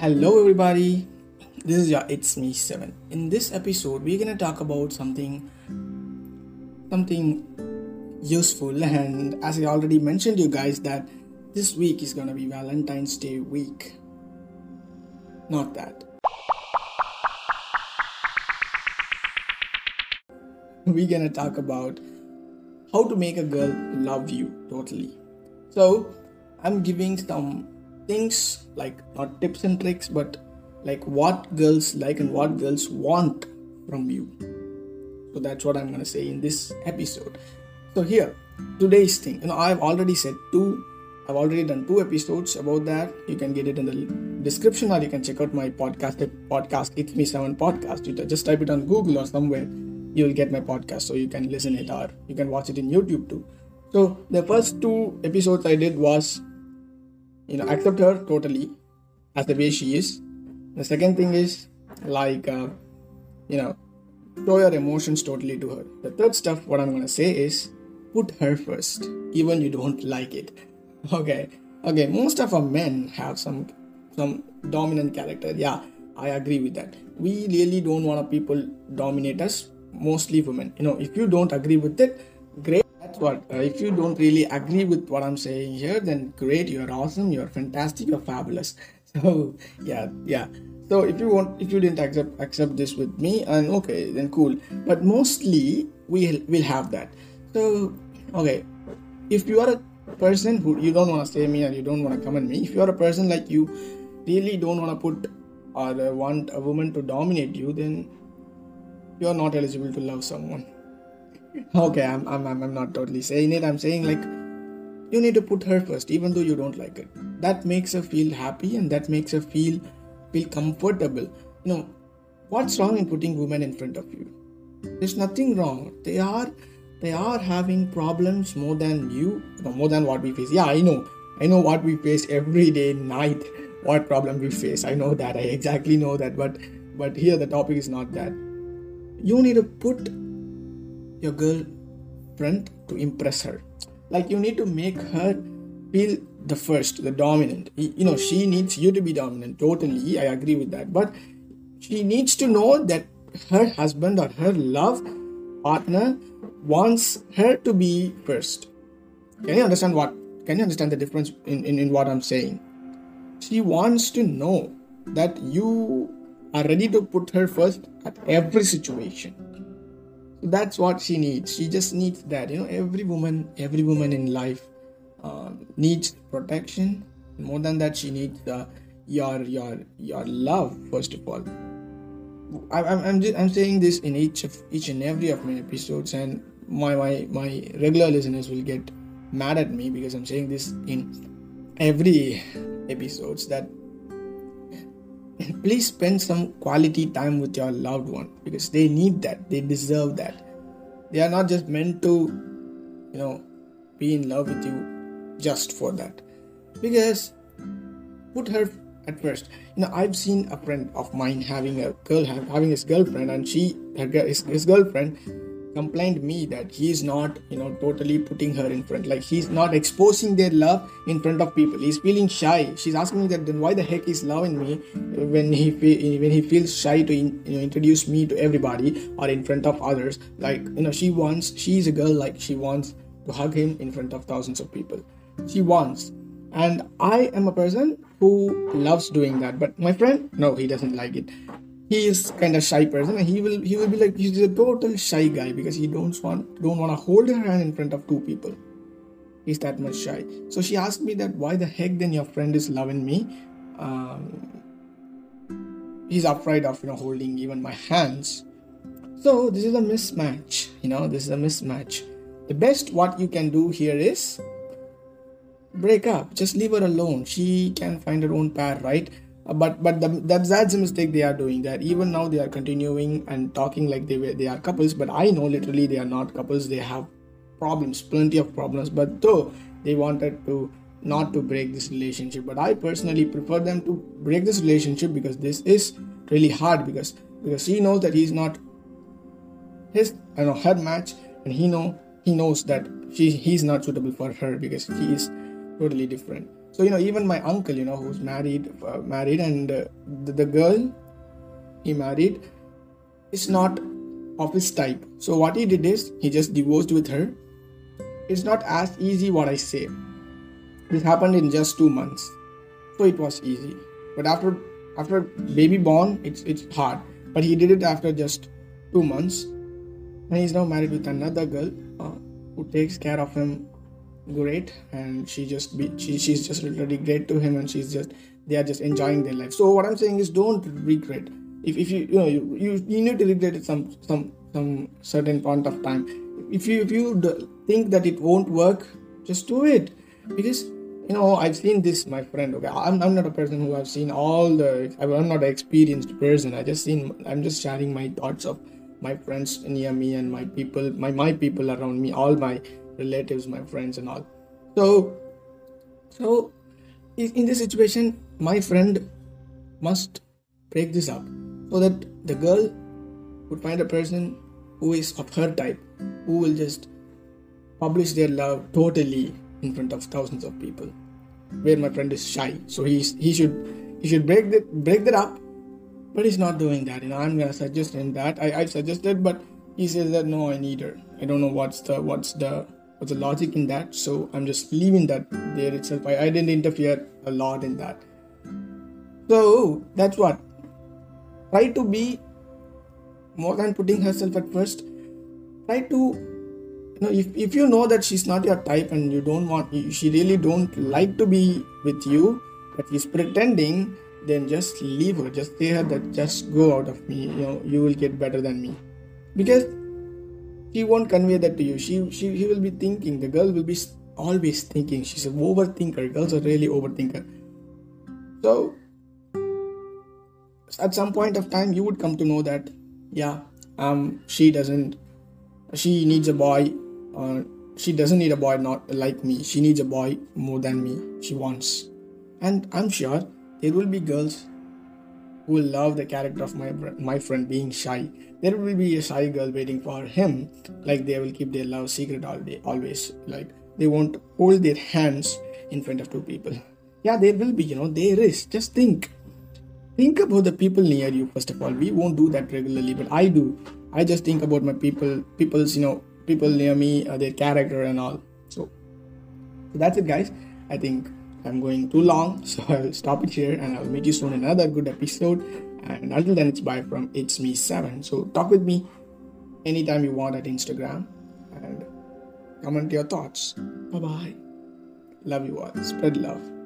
Hello, everybody. This is your It's Me Seven. In this episode, we're gonna talk about something, something useful. And as I already mentioned, you guys that this week is gonna be Valentine's Day week. Not that. We're gonna talk about how to make a girl love you totally. So, I'm giving some things like not tips and tricks, but like what girls like and what girls want from you. So, that's what I'm gonna say in this episode. So, here, today's thing, you know, I've already said two, I've already done two episodes about that. You can get it in the description or you can check out my podcast, podcast, It's Me Seven podcast. You just type it on Google or somewhere you will get my podcast so you can listen it or you can watch it in youtube too so the first two episodes i did was you know accept her totally as the way she is. The second thing is like uh, you know show your emotions totally to her. The third stuff what i'm going to say is put her first even you don't like it. Okay. Okay most of our men have some some dominant character. Yeah i agree with that. We really don't want people dominate us mostly women. You know if you don't agree with it great what uh, if you don't really agree with what i'm saying here then great you're awesome you're fantastic you're fabulous. So yeah yeah. So if you want if you didn't accept accept this with me and okay then cool. But mostly we will have that. So okay. If you are a person who you don't want to say me or you don't want to comment me if you are a person like you really don't want to put or uh, want a woman to dominate you then you are not eligible to love someone okay I'm, I'm i'm not totally saying it. I'm saying like you need to put her first even though you don't like it. That makes her feel happy and that makes her feel feel comfortable. You know what's wrong in putting women in front of you? There's nothing wrong. They are they are having problems more than you no, more than what we face. Yeah i know. I know what we face every day night what problem we face. I know that. I exactly know that. But but here the topic is not that. You need to put your girlfriend to impress her. Like you need to make her feel the first the dominant. You know she needs you to be dominant. Totally i agree with that. But she needs to know that her husband or her love partner wants her to be first. Can you understand what can you understand the difference in, in, in what i'm saying? She wants to know that you are ready to put her first at every situation that's what she needs. She just needs that you know every woman every woman in life uh, needs protection. More than that she needs uh, your your your love first of all. I, I'm, I'm, just, I'm saying this in each of each and every of my episodes and my, my my regular listeners will get mad at me because i'm saying this in every episodes that please spend some quality time with your loved one because they need that they deserve that. They are not just meant to you know be in love with you just for that. Because put her at first. You know i've seen a friend of mine having a girl having his girlfriend and she her, his, his girlfriend complained me that he's not you know totally putting her in front. Like he's not exposing their love in front of people. He's feeling shy. She's asking me that then why the heck is loving me when he when he feels shy to you know, introduce me to everybody or in front of others? Like you know she wants she's a girl like she wants to hug him in front of thousands of people. She wants. And i am a person who loves doing that. But my friend no he doesn't like it he is kind of shy person. He will he will be like he's a total shy guy because he don't want don't want to hold her hand in front of two people. He's that much shy. So she asked me that why the heck then your friend is loving me? Um, he's afraid of you know holding even my hands. So this is a mismatch you know this is a mismatch. The best what you can do here is break up. Just leave her alone. She can find her own path right but but the, that's that's a mistake they are doing that even now they are continuing and talking like they were they are couples but i know literally they are not couples. They have problems plenty of problems. But though they wanted to not to break this relationship. But i personally prefer them to break this relationship because this is really hard because because he knows that he's not his I know her match. And he know he knows that she he's not suitable for her because he is totally different so you know even my uncle you know who's married uh, married and uh, the, the girl he married is not of his type. So what he did is he just divorced with her. It's not as easy what i say. This happened in just two months. So it was easy. But after after baby born it's it's hard. But he did it after just two months. And he's now married with another girl uh, who takes care of him great and she just be she, she's just really great to him and she's just they are just enjoying their life. So what i'm saying is don't regret. If, if you you know you, you, you need to regret it some some some certain point of time. If you if you think that it won't work just do it. Because you know i've seen this my friend okay i'm, I'm not a person who i've seen all the i'm not an experienced person. I just seen i'm just sharing my thoughts of my friends near me and my people my my people around me all my relatives my friends and all. So so in this situation my friend must break this up so that the girl would find a person who is of her type who will just publish their love totally in front of thousands of people where my friend is shy. So he's he should he should break that break that up but he's not doing that. You know i'm gonna suggest him that. I i suggested but he says that no i need her. I don't know what's the what's the what's the logic in that? So i'm just leaving that there itself. I, I didn't interfere a lot in that. So that's what. Try to be more than putting herself at first. Try to you know if, if you know that she's not your type and you don't want she really don't like to be with you but she's pretending then just leave her. Just say her that just go out of me. You know you will get better than me. Because she won't convey that to you. She she he will be thinking the girl will be always thinking. She's an overthinker. Girls are really overthinker. So at some point of time you would come to know that yeah um she doesn't she needs a boy uh, she doesn't need a boy not like me. She needs a boy more than me. She wants. And i'm sure there will be girls who will love the character of my my friend being shy there will be a shy girl waiting for him. Like they will keep their love secret all day always. Like they won't hold their hands in front of two people. Yeah there will be you know there is. Just think. Think about the people near you first of all. We won't do that regularly but i do. I just think about my people people's you know people near me uh, their character and all. So that's it guys. I think i'm going too long so i'll stop it here and i'll meet you soon in another good episode. And until then it's bye from it's me seven. So talk with me anytime you want at instagram and comment your thoughts. Bye bye love you all. Spread love